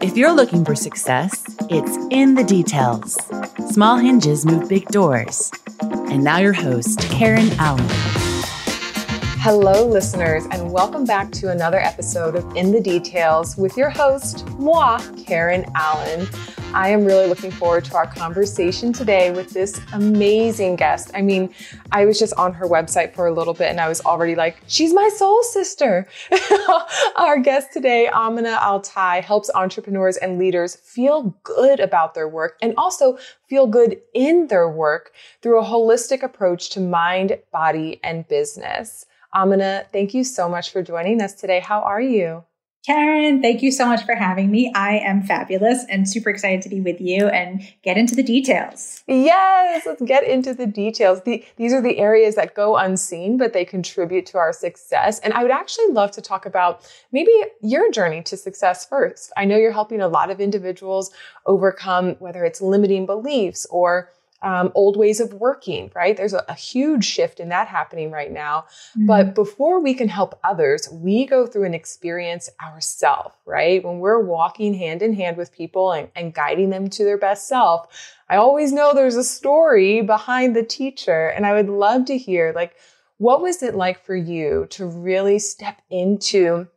If you're looking for success, it's in the details. Small hinges move big doors. And now, your host, Karen Allen. Hello, listeners, and welcome back to another episode of In the Details with your host, moi, Karen Allen. I am really looking forward to our conversation today with this amazing guest. I mean, I was just on her website for a little bit and I was already like, she's my soul sister. our guest today, Amina AlTai, helps entrepreneurs and leaders feel good about their work and also feel good in their work through a holistic approach to mind, body, and business. Amina, thank you so much for joining us today. How are you? Karen, thank you so much for having me. I am fabulous and super excited to be with you and get into the details. Yes, let's get into the details. The, these are the areas that go unseen, but they contribute to our success. And I would actually love to talk about maybe your journey to success first. I know you're helping a lot of individuals overcome whether it's limiting beliefs or um, old ways of working, right? There's a, a, huge shift in that happening right now. Mm-hmm. But before we can help others, we go through an experience ourselves, right? When we're walking hand in hand with people and, and guiding them to their best self, I always know there's a story behind the teacher. And I would love to hear, like, what was it like for you to really step into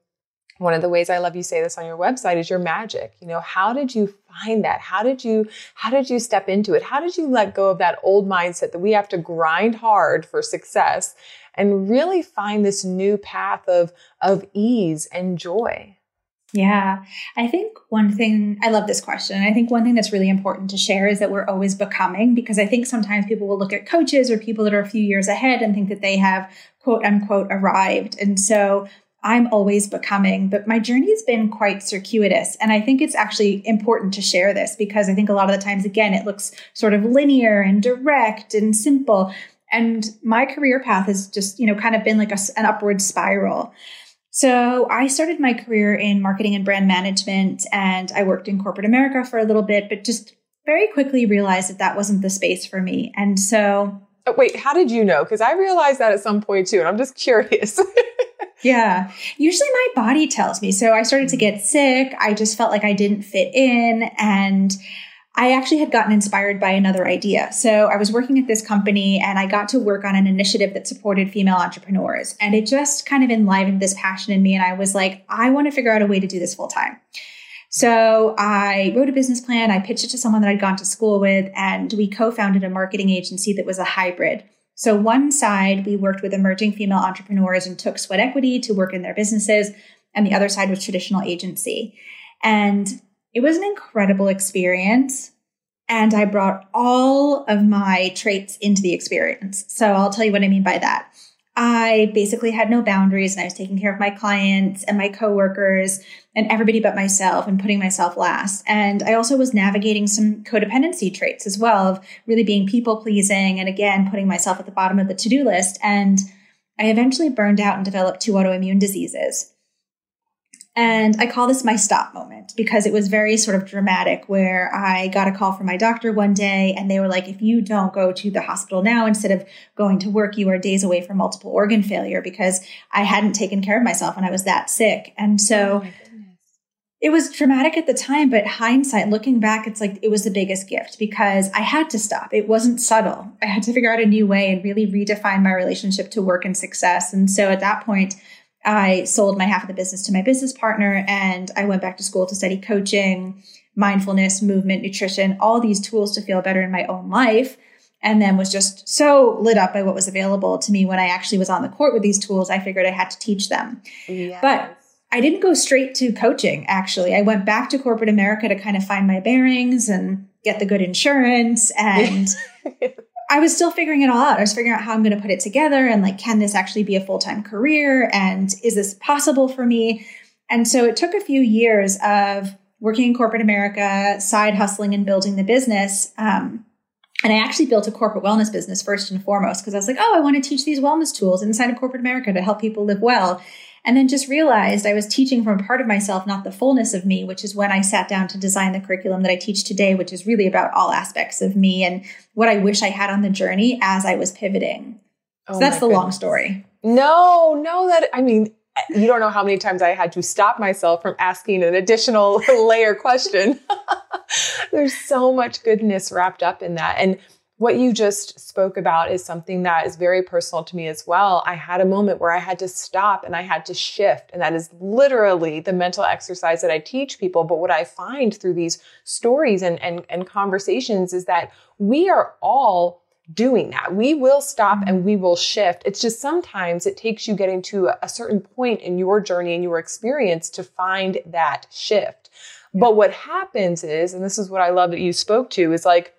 one of the ways I love you say this on your website is your magic. You know, how did you find that? How did you how did you step into it? How did you let go of that old mindset that we have to grind hard for success and really find this new path of of ease and joy? Yeah. I think one thing, I love this question. I think one thing that's really important to share is that we're always becoming because I think sometimes people will look at coaches or people that are a few years ahead and think that they have quote unquote arrived. And so I'm always becoming, but my journey has been quite circuitous. And I think it's actually important to share this because I think a lot of the times, again, it looks sort of linear and direct and simple. And my career path has just, you know, kind of been like a, an upward spiral. So I started my career in marketing and brand management, and I worked in corporate America for a little bit, but just very quickly realized that that wasn't the space for me. And so. Oh, wait, how did you know? Because I realized that at some point too, and I'm just curious. Yeah. Usually my body tells me. So I started to get sick. I just felt like I didn't fit in. And I actually had gotten inspired by another idea. So I was working at this company and I got to work on an initiative that supported female entrepreneurs. And it just kind of enlivened this passion in me. And I was like, I want to figure out a way to do this full time. So I wrote a business plan. I pitched it to someone that I'd gone to school with, and we co founded a marketing agency that was a hybrid. So, one side, we worked with emerging female entrepreneurs and took sweat equity to work in their businesses, and the other side was traditional agency. And it was an incredible experience. And I brought all of my traits into the experience. So, I'll tell you what I mean by that. I basically had no boundaries and I was taking care of my clients and my coworkers and everybody but myself and putting myself last. And I also was navigating some codependency traits as well of really being people pleasing and again, putting myself at the bottom of the to do list. And I eventually burned out and developed two autoimmune diseases. And I call this my stop moment because it was very sort of dramatic where I got a call from my doctor one day and they were like, if you don't go to the hospital now instead of going to work, you are days away from multiple organ failure because I hadn't taken care of myself and I was that sick. And so oh it was dramatic at the time, but hindsight, looking back, it's like it was the biggest gift because I had to stop. It wasn't subtle. I had to figure out a new way and really redefine my relationship to work and success. And so at that point, I sold my half of the business to my business partner and I went back to school to study coaching, mindfulness, movement, nutrition, all these tools to feel better in my own life. And then was just so lit up by what was available to me when I actually was on the court with these tools. I figured I had to teach them. Yes. But I didn't go straight to coaching, actually. I went back to corporate America to kind of find my bearings and get the good insurance and I was still figuring it all out. I was figuring out how I'm going to put it together and like, can this actually be a full time career? And is this possible for me? And so it took a few years of working in corporate America, side hustling and building the business. Um, and I actually built a corporate wellness business first and foremost because I was like, oh, I want to teach these wellness tools inside of corporate America to help people live well. And then just realized I was teaching from a part of myself, not the fullness of me, which is when I sat down to design the curriculum that I teach today, which is really about all aspects of me and what I wish I had on the journey as I was pivoting. Oh so that's the goodness. long story. No, no, that, I mean, you don't know how many times I had to stop myself from asking an additional layer question. There's so much goodness wrapped up in that. And what you just spoke about is something that is very personal to me as well. I had a moment where I had to stop and I had to shift. And that is literally the mental exercise that I teach people. But what I find through these stories and, and, and conversations is that we are all doing that. We will stop mm-hmm. and we will shift. It's just sometimes it takes you getting to a certain point in your journey and your experience to find that shift. But what happens is, and this is what I love that you spoke to, is like,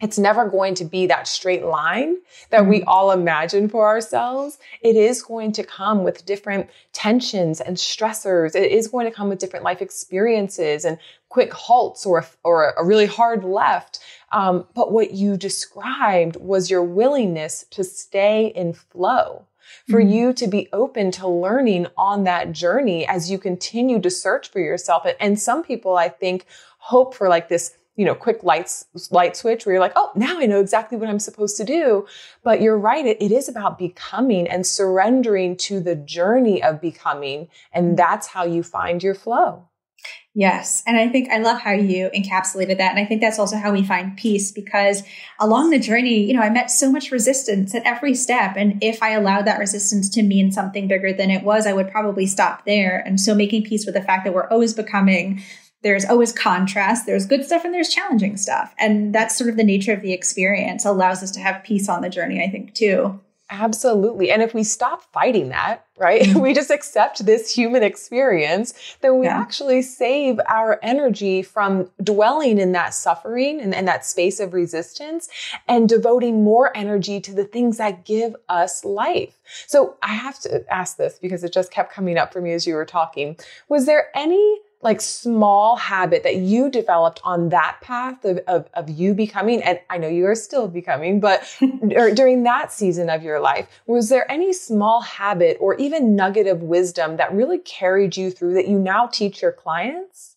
it's never going to be that straight line that we mm-hmm. all imagine for ourselves. It is going to come with different tensions and stressors. It is going to come with different life experiences and quick halts or, or a really hard left. Um, but what you described was your willingness to stay in flow for mm-hmm. you to be open to learning on that journey as you continue to search for yourself. And some people, I think, hope for like this you know, quick lights, light switch where you're like, oh, now I know exactly what I'm supposed to do. But you're right. It, it is about becoming and surrendering to the journey of becoming. And that's how you find your flow. Yes. And I think I love how you encapsulated that. And I think that's also how we find peace because along the journey, you know, I met so much resistance at every step. And if I allowed that resistance to mean something bigger than it was, I would probably stop there. And so making peace with the fact that we're always becoming there's always contrast there's good stuff and there's challenging stuff. And that's sort of the nature of the experience allows us to have peace on the journey i think too. Absolutely. And if we stop fighting that right mm-hmm. we just accept this human experience then we yeah. actually save our energy from dwelling in that suffering and, and that space of resistance and devoting more energy to the things that give us life. So i have to ask this because it just kept coming up for me as you were talking. Was there any like small habit that you developed on that path of, of, of you becoming, and I know you are still becoming, but during that season of your life, was there any small habit or even nugget of wisdom that really carried you through that you now teach your clients?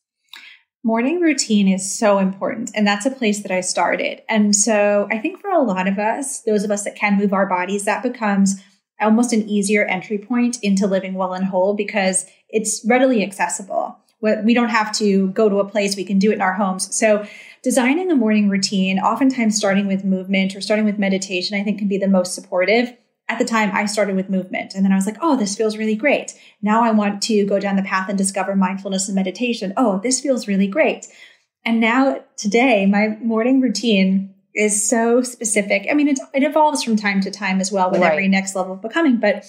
Morning routine is so important. And that's a place that I started. And so I think for a lot of us, those of us that can move our bodies, that becomes almost an easier entry point into living well and whole because it's readily accessible we don't have to go to a place we can do it in our homes. So designing a morning routine oftentimes starting with movement or starting with meditation i think can be the most supportive. At the time i started with movement and then i was like oh this feels really great. Now i want to go down the path and discover mindfulness and meditation. Oh this feels really great. And now today my morning routine is so specific. I mean it, it evolves from time to time as well with right. every next level of becoming but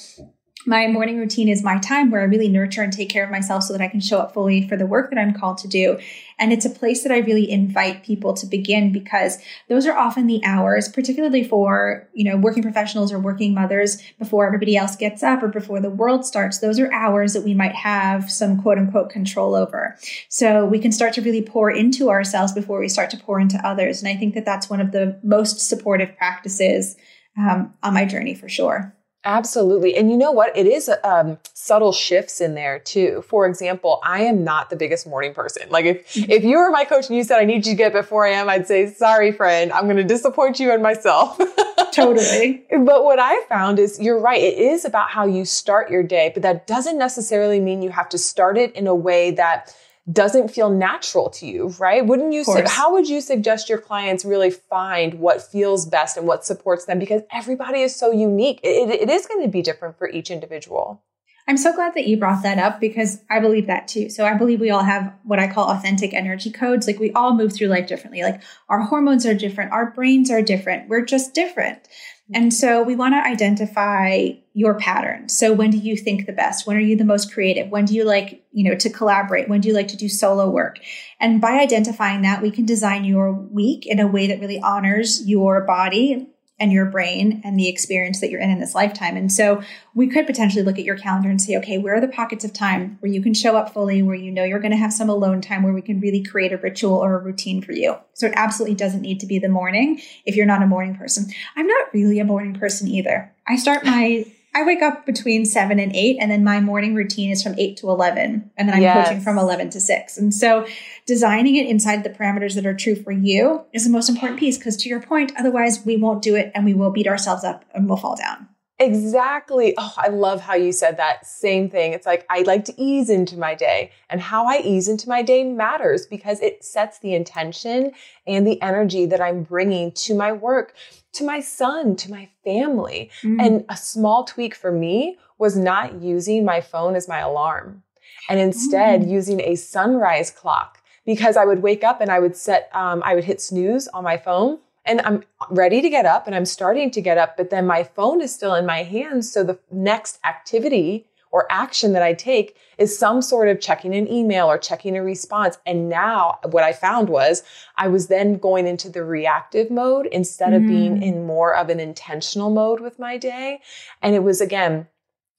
my morning routine is my time where I really nurture and take care of myself so that I can show up fully for the work that I'm called to do. And it's a place that I really invite people to begin because those are often the hours, particularly for, you know, working professionals or working mothers before everybody else gets up or before the world starts. Those are hours that we might have some quote unquote control over. So we can start to really pour into ourselves before we start to pour into others. And I think that that's one of the most supportive practices um, on my journey for sure. Absolutely. And you know what? It is um, subtle shifts in there too. For example, I am not the biggest morning person. Like if, mm-hmm. if you were my coach and you said, I need you to get before I am, I'd say, sorry, friend, I'm going to disappoint you and myself. totally. But what I found is you're right. It is about how you start your day, but that doesn't necessarily mean you have to start it in a way that doesn't feel natural to you, right? Wouldn't you say, how would you suggest your clients really find what feels best and what supports them? Because everybody is so unique. it, it is going to be different for each individual. I'm so glad that you brought that up because I believe that too. So I believe we all have what I call authentic energy codes. Like we all move through life differently. Like our hormones are different, our brains are different. We're just different. Mm-hmm. And so we want to identify your pattern. So when do you think the best? When are you the most creative? When do you like, you know, to collaborate? When do you like to do solo work? And by identifying that, we can design your week in a way that really honors your body and your brain and the experience that you're in in this lifetime. And so we could potentially look at your calendar and say, okay, where are the pockets of time where you can show up fully, where you know you're going to have some alone time, where we can really create a ritual or a routine for you. So it absolutely doesn't need to be the morning if you're not a morning person. I'm not really a morning person either. I start my I wake up between seven and eight, and then my morning routine is from eight to 11. And then I'm yes. coaching from 11 to six. And so designing it inside the parameters that are true for you is the most important piece. Because to your point, otherwise we won't do it and we will beat ourselves up and we'll fall down. Exactly. Oh, I love how you said that. Same thing. It's like I like to ease into my day, and how I ease into my day matters because it sets the intention and the energy that I'm bringing to my work, to my son, to my family. Mm-hmm. And a small tweak for me was not using my phone as my alarm and instead mm-hmm. using a sunrise clock because I would wake up and I would set, um, I would hit snooze on my phone and I'm ready to get up and I'm starting to get up, but then my phone is still in my hands. So the next activity or action that I take is some sort of checking an email or checking a response. And now what I found was I was then going into the reactive mode instead mm. of being mm. in more of an intentional mode with my day. And it was again,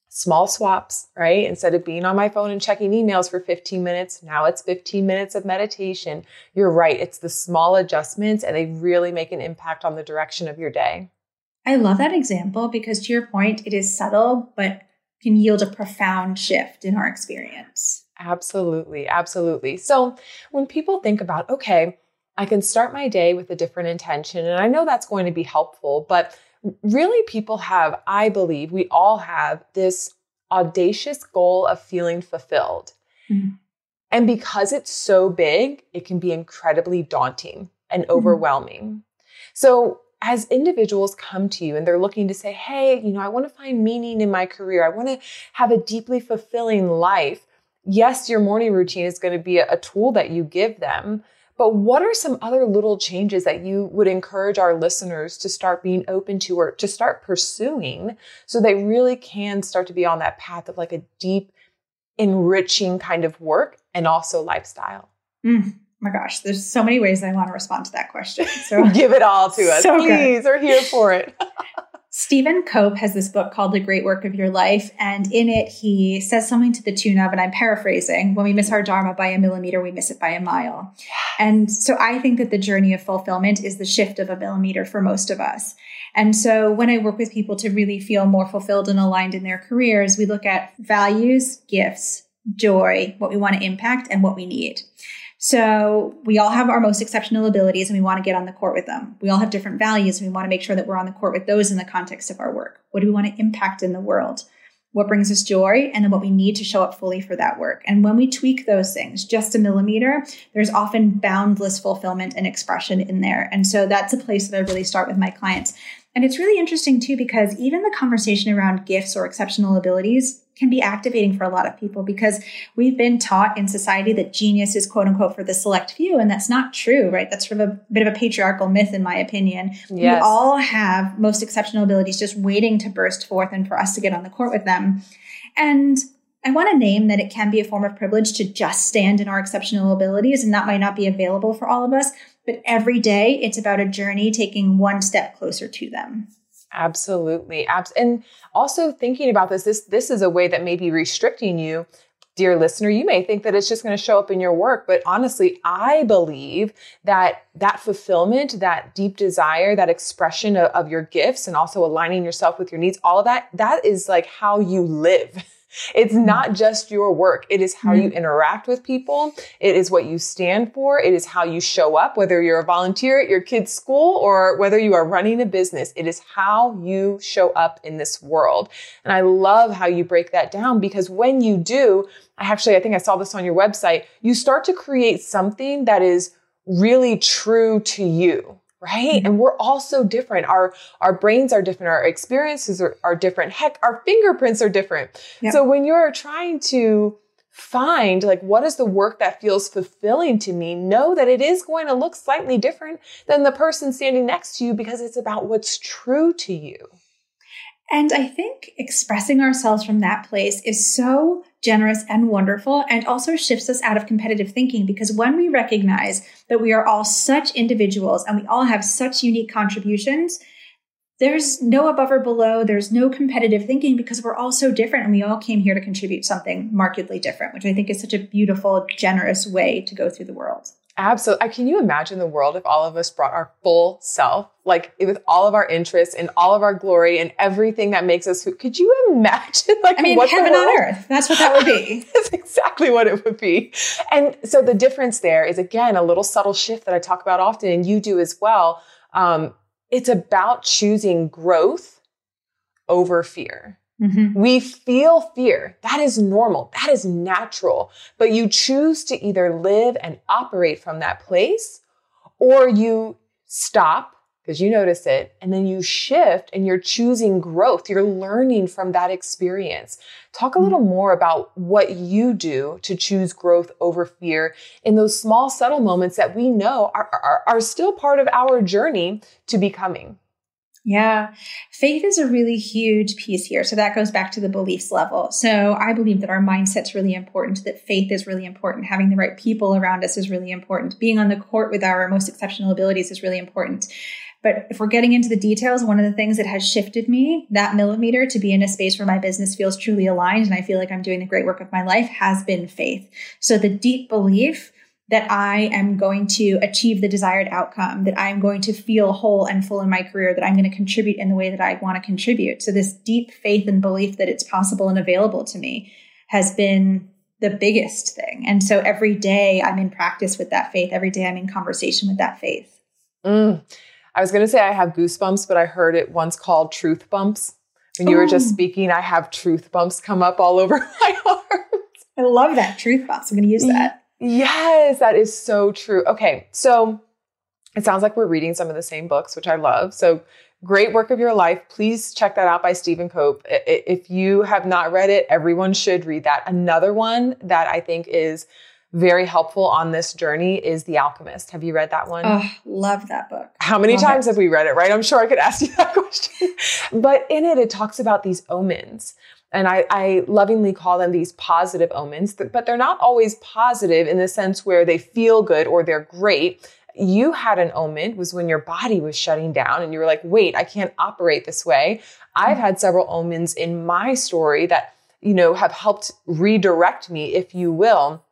small swaps, right? Instead of being on my phone and checking emails for 15 minutes, now it's 15 minutes of meditation. You're right. It's the small adjustments and they really make an impact on the direction of your day. I love that example because to your point, it is subtle, but can yield a profound shift in our experience. Absolutely. Absolutely. So when people think about, okay, I can start my day with a different intention, and I know that's going to be helpful, but really people have, I believe, we all have this audacious goal of feeling fulfilled. Mm-hmm. And because it's so big, it can be incredibly daunting and mm-hmm. overwhelming. Mm-hmm. So, as individuals come to you and they're looking to say, Hey, you know, I want to find meaning in my career, I want to have a deeply fulfilling life. Yes, your morning routine is going to be a, tool that you give them, but what are some other little changes that you would encourage our listeners to start being open to or to start pursuing so they really can start to be on that path of like a deep, enriching kind of work and also lifestyle? Mm, my gosh, there's so many ways I want to respond to that question. So give it all to us, so please. Good. We're here for it. Stephen Cope has this book called The Great Work of Your Life. And in it, he says something to the tune of, and I'm paraphrasing, when we miss our Dharma by a millimeter, we miss it by a mile. And so I think that the journey of fulfillment is the shift of a millimeter for most of us. And so when I work with people to really feel more fulfilled and aligned in their careers, we look at values, gifts, joy, what we want to impact, and what we need. So we all have our most exceptional abilities and we want to get on the court with them. We all have different values and we want to make sure that we're on the court with those in the context of our work. What do we want to impact in the world? What brings us joy and then what we need to show up fully for that work. And when we tweak those things just a millimeter, there's often boundless fulfillment and expression in there. And so that's a place that I really start with my clients. And it's really interesting too, because even the conversation around gifts or exceptional abilities can be activating for a lot of people because we've been taught in society that genius is quote unquote for the select few. And that's not true, right? That's sort of a bit of a patriarchal myth, in my opinion. Yes. We all have most exceptional abilities just waiting to burst forth and for us to get on the court with them. And I want to name that it can be a form of privilege to just stand in our exceptional abilities, and that might not be available for all of us. But every day, it's about a journey taking one step closer to them. Absolutely. Abs- and also thinking about this, this, this is a way that may be restricting you. Dear listener, you may think that it's just going to show up in your work, but honestly, I believe that that fulfillment, that deep desire, that expression of, of your gifts and also aligning yourself with your needs, all of that, that is like how you live. It's not just your work. It is how you mm. interact with people. It is what you stand for. It is how you show up, whether you're a volunteer at your kid's school or whether you are running a business. It is how you show up in this world. And I love how you break that down because when you do, I actually, I think I saw this on your website, you start to create something that is really true to you right? Mm-hmm. And we're all so different. Our our brains are different. Our experiences are, are different. Heck, our fingerprints are different. Yep. So when you're trying to find like what is the work that feels fulfilling to me, know that it is going to look slightly different than the person standing next to you because it's about what's true to you. And I think expressing ourselves from that place is so generous and wonderful and also shifts us out of competitive thinking because when we recognize that we are all such individuals and we all have such unique contributions, there's no above or below, there's no competitive thinking because we're all so different and we all came here to contribute something markedly different, which I think is such a beautiful, generous way to go through the world. Absolutely. Can you imagine the world if all of us brought our full self, like with all of our interests and all of our glory and everything that makes us who? Could you imagine? Like, I mean, heaven on earth. That's what that would be. That's exactly what it would be. And so the difference there is again a little subtle shift that I talk about often, and you do as well. Um, it's about choosing growth over fear. Mm-hmm. We feel fear. That is normal. That is natural. But you choose to either live and operate from that place or you stop because you notice it and then you shift and you're choosing growth. You're learning from that experience. Talk a little mm-hmm. more about what you do to choose growth over fear in those small, subtle moments that we know are, are, are still part of our journey to becoming. Yeah. Faith is a really huge piece here. So that goes back to the beliefs level. So I believe that our mindset's really important, that faith is really important. Having the right people around us is really important. Being on the court with our most exceptional abilities is really important. But if we're getting into the details, one of the things that has shifted me that millimeter to be in a space where my business feels truly aligned and I feel like I'm doing the great work of my life has been faith. So the deep belief that I am going to achieve the desired outcome, that I'm going to feel whole and full in my career, that I'm going to contribute in the way that I want to contribute. So this deep faith and belief that it's possible and available to me has been the biggest thing. And so every day I'm in practice with that faith. Every day I'm in conversation with that faith. Mm. I was going to say I have goosebumps, but I heard it once called truth bumps. When you Ooh. were just speaking, I have truth bumps come up all over my arms. I love that truth bumps. I'm going to use that. Yes, that is so true. Okay, so it sounds like we're reading some of the same books, which I love. So great work of your life. Please check that out by Stephen Cope. If you have not read it, everyone should read that. Another one that I think is very helpful on this journey is The Alchemist. Have you read that one? Oh, love that book. How many love times it. have we read it, right? I'm sure I could ask you that question. but in it, it talks about these omens. And I, I lovingly call them these positive omens, but they're not always positive in the sense where they feel good or they're great you had an omen was when your body was shutting down and you were like, wait, I can't operate this way. I've had several omens in my story that, you know, have helped redirect me, if you will,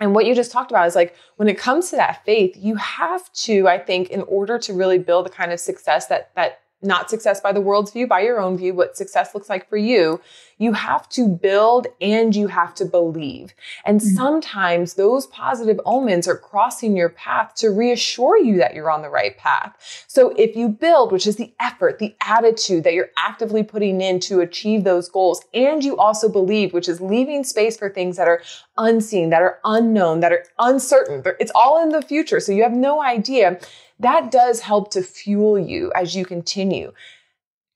and what you just talked about is like when it comes to that faith, you have to, I think, in order to really build the kind of success that that not success by the world's view, by your own view, what success looks like for you, you have to build and you have to believe. And mm-hmm. sometimes those positive omens are crossing your path to reassure you that you're on the right path. So if you build, which is the effort, the attitude that you're actively putting in to achieve those goals, and you also believe, which is leaving space for things that are unseen, that are unknown, that are uncertain, it's all in the future. So you have no idea that does help to fuel you as you continue.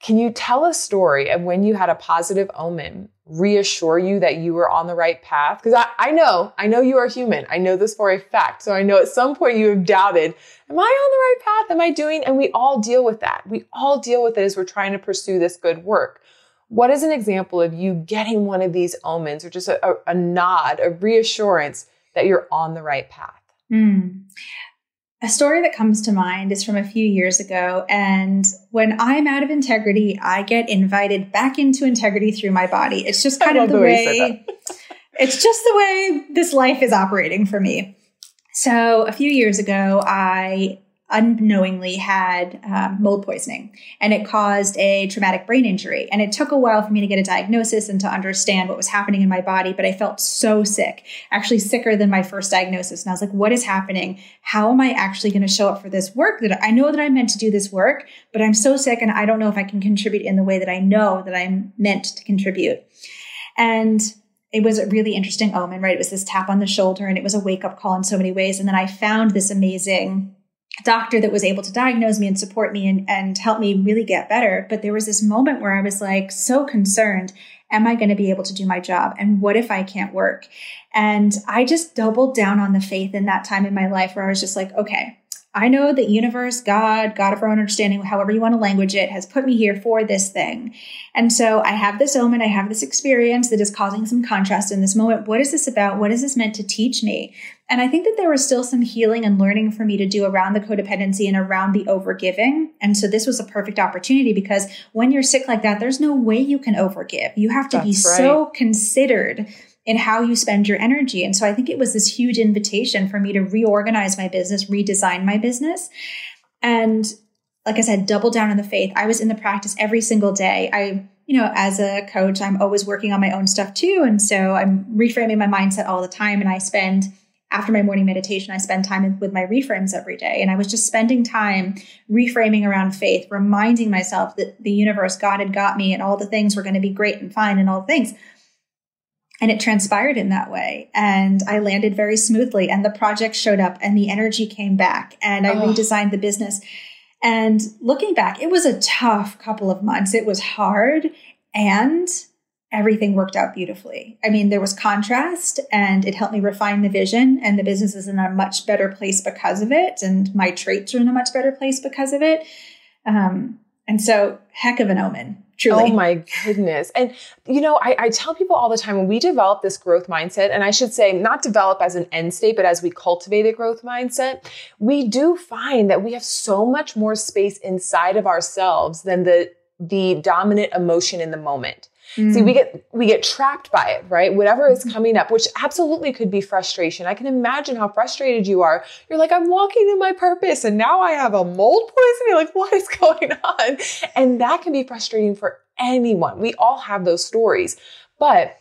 Can you tell a story of when you had a positive omen reassure you that you were on the right path? Because I, I know, I know you are human. I know this for a fact. So I know at some point you have doubted, am I on the right path? Am I doing? And we all deal with that. We all deal with it as we're trying to pursue this good work. What is an example of you getting one of these omens or just a, a, a nod, a reassurance that you're on the right path? Mm. A story that comes to mind is from a few years ago. And when I'm out of integrity, I get invited back into integrity through my body. It's just kind of the, the way, it's just the way this life is operating for me. So a few years ago, I unknowingly had um, mold poisoning and it caused a traumatic brain injury. And it took a while for me to get a diagnosis and to understand what was happening in my body, but I felt so sick, actually sicker than my first diagnosis. And I was like, what is happening? How am I actually going to show up for this work that I know that I'm meant to do this work, but I'm so sick and I don't know if I can contribute in the way that I know that I'm meant to contribute. And it was a really interesting omen, right? It was this tap on the shoulder and it was a wake up call in so many ways. And then I found this amazing doctor that was able to diagnose me and support me and, and help me really get better. But there was this moment where I was like so concerned. Am I going to be able to do my job? And what if I can't work? And I just doubled down on the faith in that time in my life where I was just like, okay, I know that universe, God, God of our own understanding, however you want to language it, has put me here for this thing. And so I have this omen, I have this experience that is causing some contrast in this moment. What is this about? What is this meant to teach me? And I think that there was still some healing and learning for me to do around the codependency and around the overgiving. And so this was a perfect opportunity because when you're sick like that, there's no way you can overgive. You have to That's be right. so considered in how you spend your energy. And so I think it was this huge invitation for me to reorganize my business, redesign my business. And like I said, double down on the faith. I was in the practice every single day. I, you know, as a coach, I'm always working on my own stuff too. And so I'm reframing my mindset all the time. And I spend after my morning meditation, I spend time with my reframes every day. And I was just spending time reframing around faith, reminding myself that the universe, God had got me and all the things were going to be great and fine and all the things. And it transpired in that way. And I landed very smoothly and the project showed up and the energy came back and I oh. redesigned the business. And looking back, it was a tough couple of months. It was hard and everything worked out beautifully. I mean, there was contrast and it helped me refine the vision and the business is in a much better place because of it. And my traits are in a much better place because of it. Um, and so heck of an omen. Truly. Oh my goodness. And, you know, I, I, tell people all the time when we develop this growth mindset, and I should say not develop as an end state, but as we cultivate a growth mindset, we do find that we have so much more space inside of ourselves than the, the dominant emotion in the moment. Mm. See, we get we get trapped by it, right? Whatever is mm-hmm. coming up, which absolutely could be frustration. I can imagine how frustrated you are. You're like, I'm walking in my purpose, and now I have a mold poisoning. Like, what is going on? And that can be frustrating for anyone. We all have those stories, but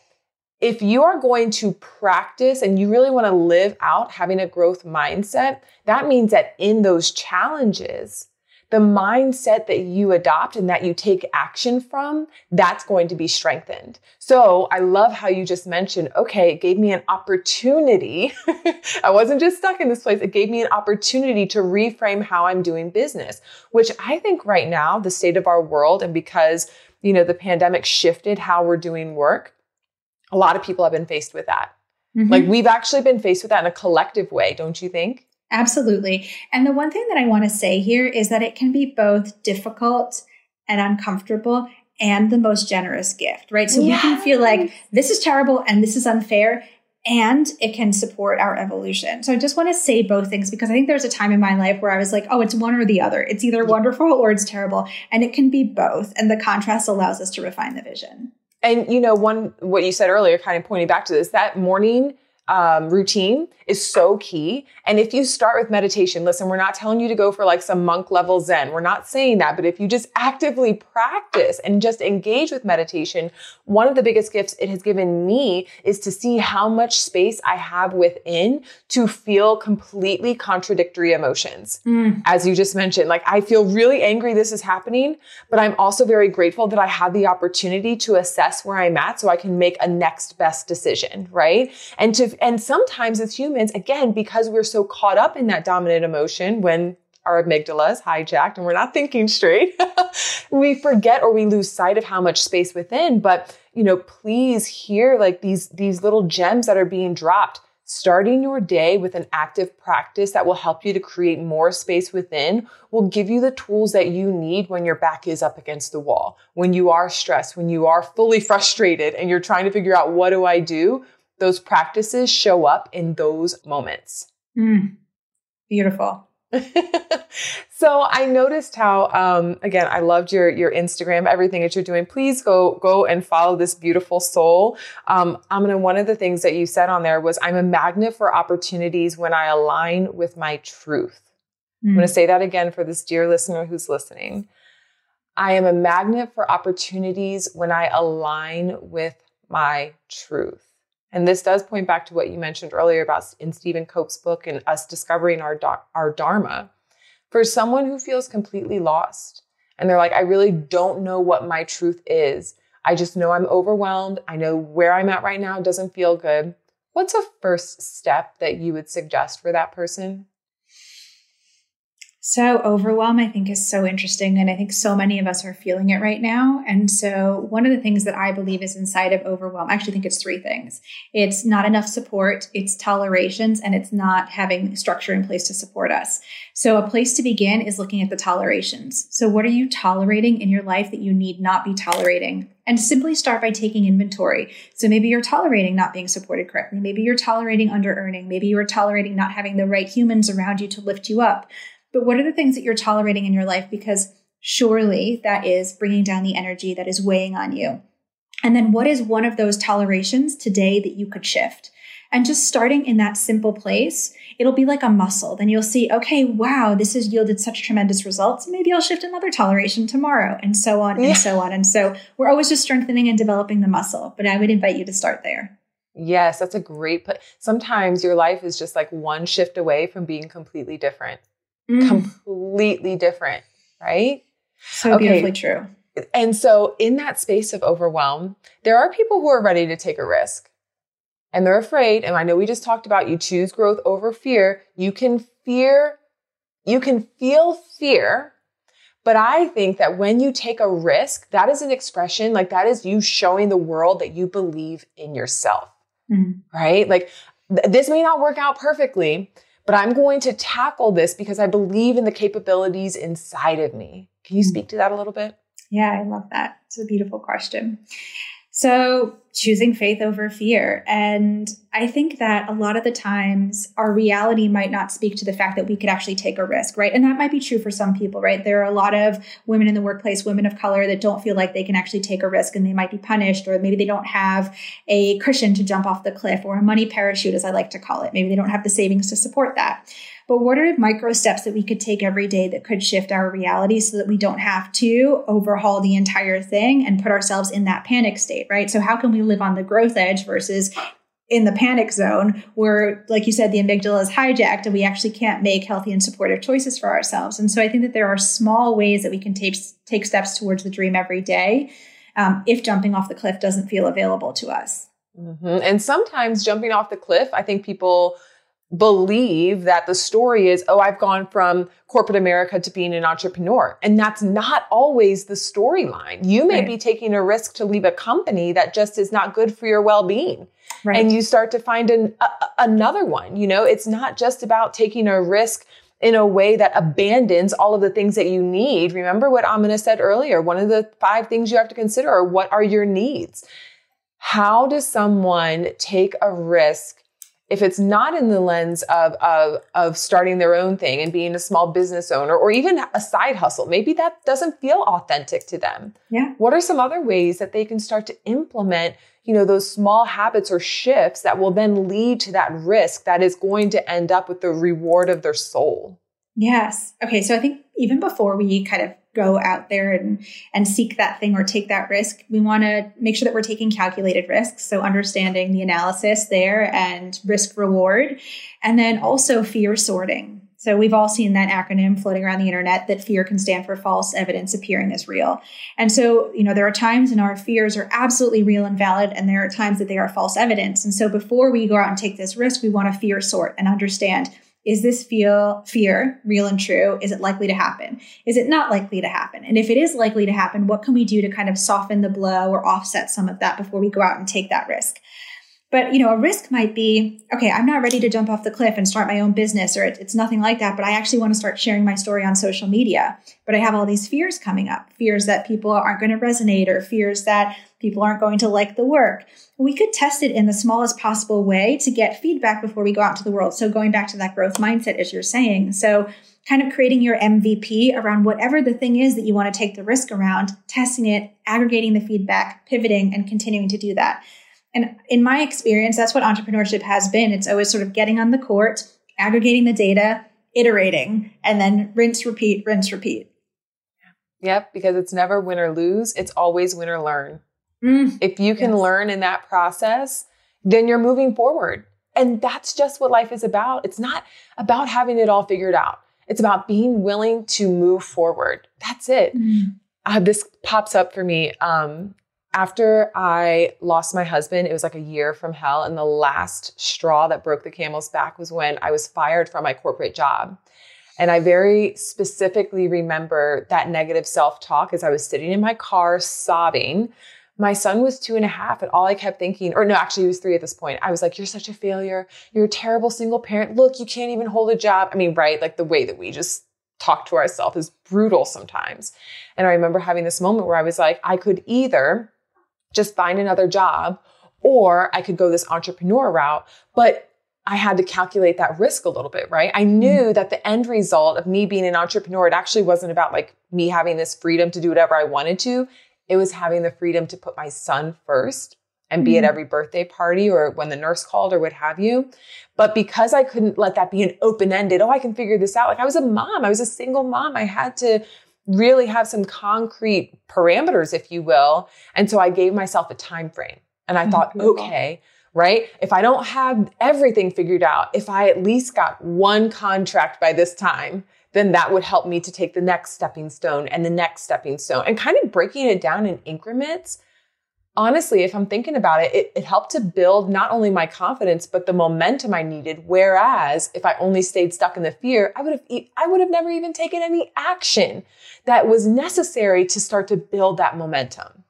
if you are going to practice and you really want to live out having a growth mindset, that means that in those challenges, the mindset that you adopt and that you take action from, that's going to be strengthened. So I love how you just mentioned, okay, it gave me an opportunity. I wasn't just stuck in this place. It gave me an opportunity to reframe how I'm doing business, which I think right now, the state of our world, and because, you know, the pandemic shifted how we're doing work, a lot of people have been faced with that. Mm-hmm. Like we've actually been faced with that in a collective way, don't you think? Absolutely. And the one thing that I want to say here is that it can be both difficult and uncomfortable and the most generous gift, right? So yes. we can feel like this is terrible and this is unfair and it can support our evolution. So I just want to say both things because I think there's a time in my life where I was like, oh, it's one or the other. It's either wonderful or it's terrible. And it can be both. And the contrast allows us to refine the vision. And you know, one what you said earlier, kind of pointing back to this, that morning um, routine is so key. And if you start with meditation, listen, we're not telling you to go for like some monk level Zen. We're not saying that. But if you just actively practice and just engage with meditation, one of the biggest gifts it has given me is to see how much space I have within to feel completely contradictory emotions. Mm. As you just mentioned, like I feel really angry this is happening, but I'm also very grateful that I have the opportunity to assess where I'm at so I can make a next best decision, right? And to and sometimes as humans, again, because we're so caught up in that dominant emotion when our amygdala is hijacked and we're not thinking straight, we forget or we lose sight of how much space within. But, you know, please hear like these, these little gems that are being dropped. Starting your day with an active practice that will help you to create more space within will give you the tools that you need when your back is up against the wall, when you are stressed, when you are fully frustrated and you're trying to figure out what do I do? Those practices show up in those moments. Mm, beautiful. so I noticed how, um, again, I loved your your Instagram, everything that you're doing. Please go go and follow this beautiful soul. Um, I'm gonna. One of the things that you said on there was, "I'm a magnet for opportunities when I align with my truth." Mm. I'm gonna say that again for this dear listener who's listening. I am a magnet for opportunities when I align with my truth. And this does point back to what you mentioned earlier about in Stephen Cope's book and us discovering our, our Dharma. For someone who feels completely lost and they're like, I really don't know what my truth is. I just know I'm overwhelmed. I know where I'm at right now doesn't feel good. What's a first step that you would suggest for that person? So, overwhelm, I think, is so interesting. And I think so many of us are feeling it right now. And so, one of the things that I believe is inside of overwhelm, I actually think it's three things it's not enough support, it's tolerations, and it's not having structure in place to support us. So, a place to begin is looking at the tolerations. So, what are you tolerating in your life that you need not be tolerating? And simply start by taking inventory. So maybe you're tolerating not being supported correctly. Maybe you're tolerating under earning. Maybe you're tolerating not having the right humans around you to lift you up. But what are the things that you're tolerating in your life? Because surely that is bringing down the energy that is weighing on you. And then what is one of those tolerations today that you could shift? And just starting in that simple place, it'll be like a muscle. Then you'll see, okay, wow, this has yielded such tremendous results. Maybe I'll shift another toleration tomorrow, and so on and yeah. so on. And so we're always just strengthening and developing the muscle. But I would invite you to start there. Yes, that's a great put. Sometimes your life is just like one shift away from being completely different. Mm. Completely different, right? So okay. beautifully true. And so, in that space of overwhelm, there are people who are ready to take a risk and they're afraid. And I know we just talked about you choose growth over fear. You can fear, you can feel fear. But I think that when you take a risk, that is an expression, like that is you showing the world that you believe in yourself, mm-hmm. right? Like th- this may not work out perfectly, but I'm going to tackle this because I believe in the capabilities inside of me. Can you mm-hmm. speak to that a little bit? Yeah, I love that. It's a beautiful question. So, choosing faith over fear. And I think that a lot of the times our reality might not speak to the fact that we could actually take a risk, right? And that might be true for some people, right? There are a lot of women in the workplace, women of color, that don't feel like they can actually take a risk and they might be punished, or maybe they don't have a cushion to jump off the cliff or a money parachute, as I like to call it. Maybe they don't have the savings to support that. But what are micro steps that we could take every day that could shift our reality so that we don't have to overhaul the entire thing and put ourselves in that panic state, right? So, how can we live on the growth edge versus in the panic zone where, like you said, the amygdala is hijacked and we actually can't make healthy and supportive choices for ourselves? And so, I think that there are small ways that we can take, take steps towards the dream every day um, if jumping off the cliff doesn't feel available to us. Mm-hmm. And sometimes jumping off the cliff, I think people believe that the story is, oh, I've gone from corporate America to being an entrepreneur. And that's not always the storyline. You may right. be taking a risk to leave a company that just is not good for your well being. Right. And you start to find an, a, another one. You know, it's not just about taking a risk in a way that abandons all of the things that you need. Remember what Amina said earlier. One of the five things you have to consider are what are your needs? How does someone take a risk if it's not in the lens of, of, of starting their own thing and being a small business owner or even a side hustle, maybe that doesn't feel authentic to them. Yeah. What are some other ways that they can start to implement, you know, those small habits or shifts that will then lead to that risk that is going to end up with the reward of their soul? Yes. Okay. So I think even before we kind of go out there and and seek that thing or take that risk we want to make sure that we're taking calculated risks so understanding the analysis there and risk reward and then also fear sorting so we've all seen that acronym floating around the internet that fear can stand for false evidence appearing as real. And so, you know, there are times when our fears are absolutely real and valid, and there are times that they are false evidence. And so before we go out and take this risk, we want to fear sort and understand is this feel fear real and true? Is it likely to happen? Is it not likely to happen? And if it is likely to happen, what can we do to kind of soften the blow or offset some of that before we go out and take that risk? But you know, a risk might be, okay, I'm not ready to jump off the cliff and start my own business, or it's nothing like that. But I actually want to start sharing my story on social media. But I have all these fears coming up, fears that people aren't going to resonate, or fears that people aren't going to like the work. We could test it in the smallest possible way to get feedback before we go out to the world. So going back to that growth mindset, as you're saying, so kind of creating your MVP around whatever the thing is that you want to take the risk around, testing it, aggregating the feedback, pivoting, and continuing to do that. And in my experience, that's what entrepreneurship has been. It's always sort of getting on the court, aggregating the data, iterating, and then rinse, repeat, rinse, repeat. Yep, because it's never win or lose, it's always win or learn. Mm, if you can yes. learn in that process, then you're moving forward. And that's just what life is about. It's not about having it all figured out. It's about being willing to move forward. That's it. Mm. Uh, this pops up for me. Um, after I lost my husband, it was like a year from hell. And the last straw that broke the camel's back was when I was fired from my corporate job. And I very specifically remember that negative self talk as I was sitting in my car sobbing. My son was two and a half, and all I kept thinking, or no, actually, he was three at this point. I was like, You're such a failure. You're a terrible single parent. Look, you can't even hold a job. I mean, right? Like the way that we just talk to ourselves is brutal sometimes. And I remember having this moment where I was like, I could either just find another job or I could go this entrepreneur route. But I had to calculate that risk a little bit, right? I knew mm-hmm. that the end result of me being an entrepreneur, it actually wasn't about like me having this freedom to do whatever I wanted to. It was having the freedom to put my son first and be mm-hmm. at every birthday party or when the nurse called or what have you. But because I couldn't let that be an open ended, oh, I can figure this out. Like I was a mom, I was a single mom. I had to really have some concrete parameters, if you will. And so I gave myself a time frame and I mm-hmm. thought, okay, right? If I don't have everything figured out, if I at least got one contract by this time, then that would help me to take the next stepping stone and the next stepping stone and kind of breaking it down in increments. Honestly, if I'm thinking about it, it, it helped to build not only my confidence, but the momentum I needed. Whereas if I only stayed stuck in the fear, I would have, I would have never even taken any action that was necessary to start to build that momentum.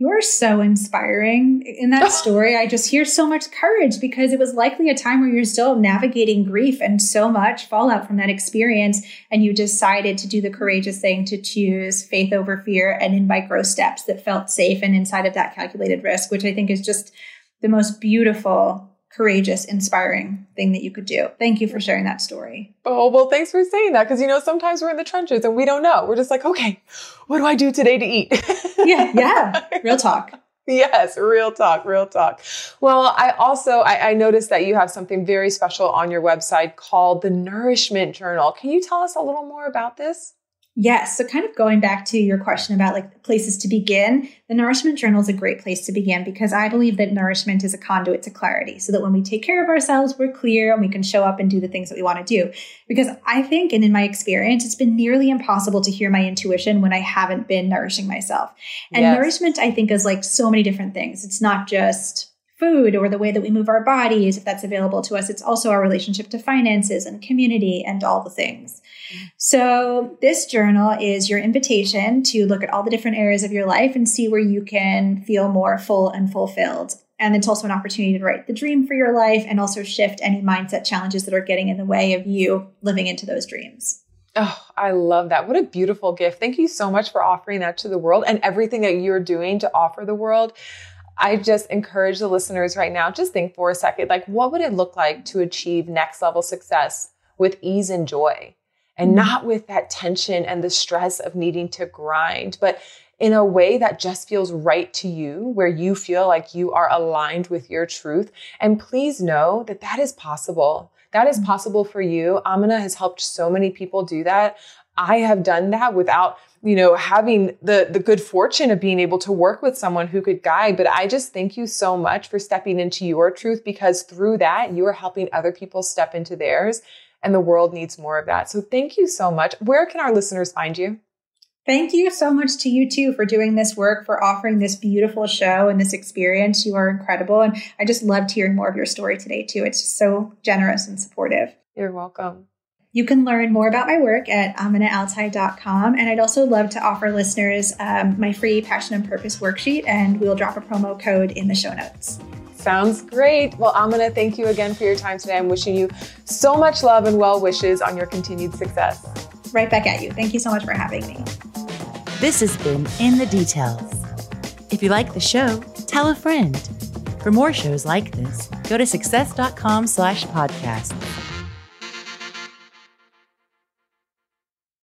You are so inspiring in that story. I just hear so much courage because it was likely a time where you're still navigating grief and so much fallout from that experience. And you decided to do the courageous thing to choose faith over fear and in micro steps that felt safe and inside of that calculated risk, which I think is just the most beautiful courageous, inspiring thing that you could do. Thank you for sharing that story. Oh, well, thanks for saying that. Cause you know, sometimes we're in the trenches and we don't know. We're just like, okay, what do I do today to eat? yeah. Yeah. Real talk. Yes, real talk, real talk. Well, I also I, I, noticed that you have something very special on your website called the Nourishment Journal. Can you tell us a little more about this? Yes. So, kind of going back to your question about like places to begin, the Nourishment Journal is a great place to begin because I believe that nourishment is a conduit to clarity so that when we take care of ourselves, we're clear and we can show up and do the things that we want to do. Because I think, and in my experience, it's been nearly impossible to hear my intuition when I haven't been nourishing myself. And yes. nourishment, I think, is like so many different things. It's not just food or the way that we move our bodies, if that's available to us. It's also our relationship to finances and community and all the things. So, this journal is your invitation to look at all the different areas of your life and see where you can feel more full and fulfilled. And it's also an opportunity to write the dream for your life and also shift any mindset challenges that are getting in the way of you living into those dreams. Oh, I love that. What a beautiful gift. Thank you so much for offering that to the world and everything that you're doing to offer the world. I just encourage the listeners right now, just think for a second, like what would it look like to achieve next level success with ease and joy and mm-hmm. not with that tension and the stress of needing to grind, but in a way that just feels right to you, where you feel like you are aligned with your truth. And please know that that is possible. That is mm-hmm. possible for you. Amina has helped so many people do that. I have done that without, you know, having the, the good fortune of being able to work with someone who could guide. But I just thank you so much for stepping into your truth because through that, you are helping other people step into theirs and the world needs more of that. So thank you so much. Where can our listeners find you? Thank you so much to you too for doing this work, for offering this beautiful show and this experience. You are incredible. And I just loved hearing more of your story today too. It's just so generous and supportive. You're welcome. You can learn more about my work at aminaaltai.com. And I'd also love to offer listeners um, my free Passion and Purpose worksheet, and we'll drop a promo code in the show notes. Sounds great. Well, Amina, thank you again for your time today. I'm wishing you so much love and well wishes on your continued success. Right back at you. Thank you so much for having me. This has been In the Details. If you like the show, tell a friend. For more shows like this, go to success.com slash podcast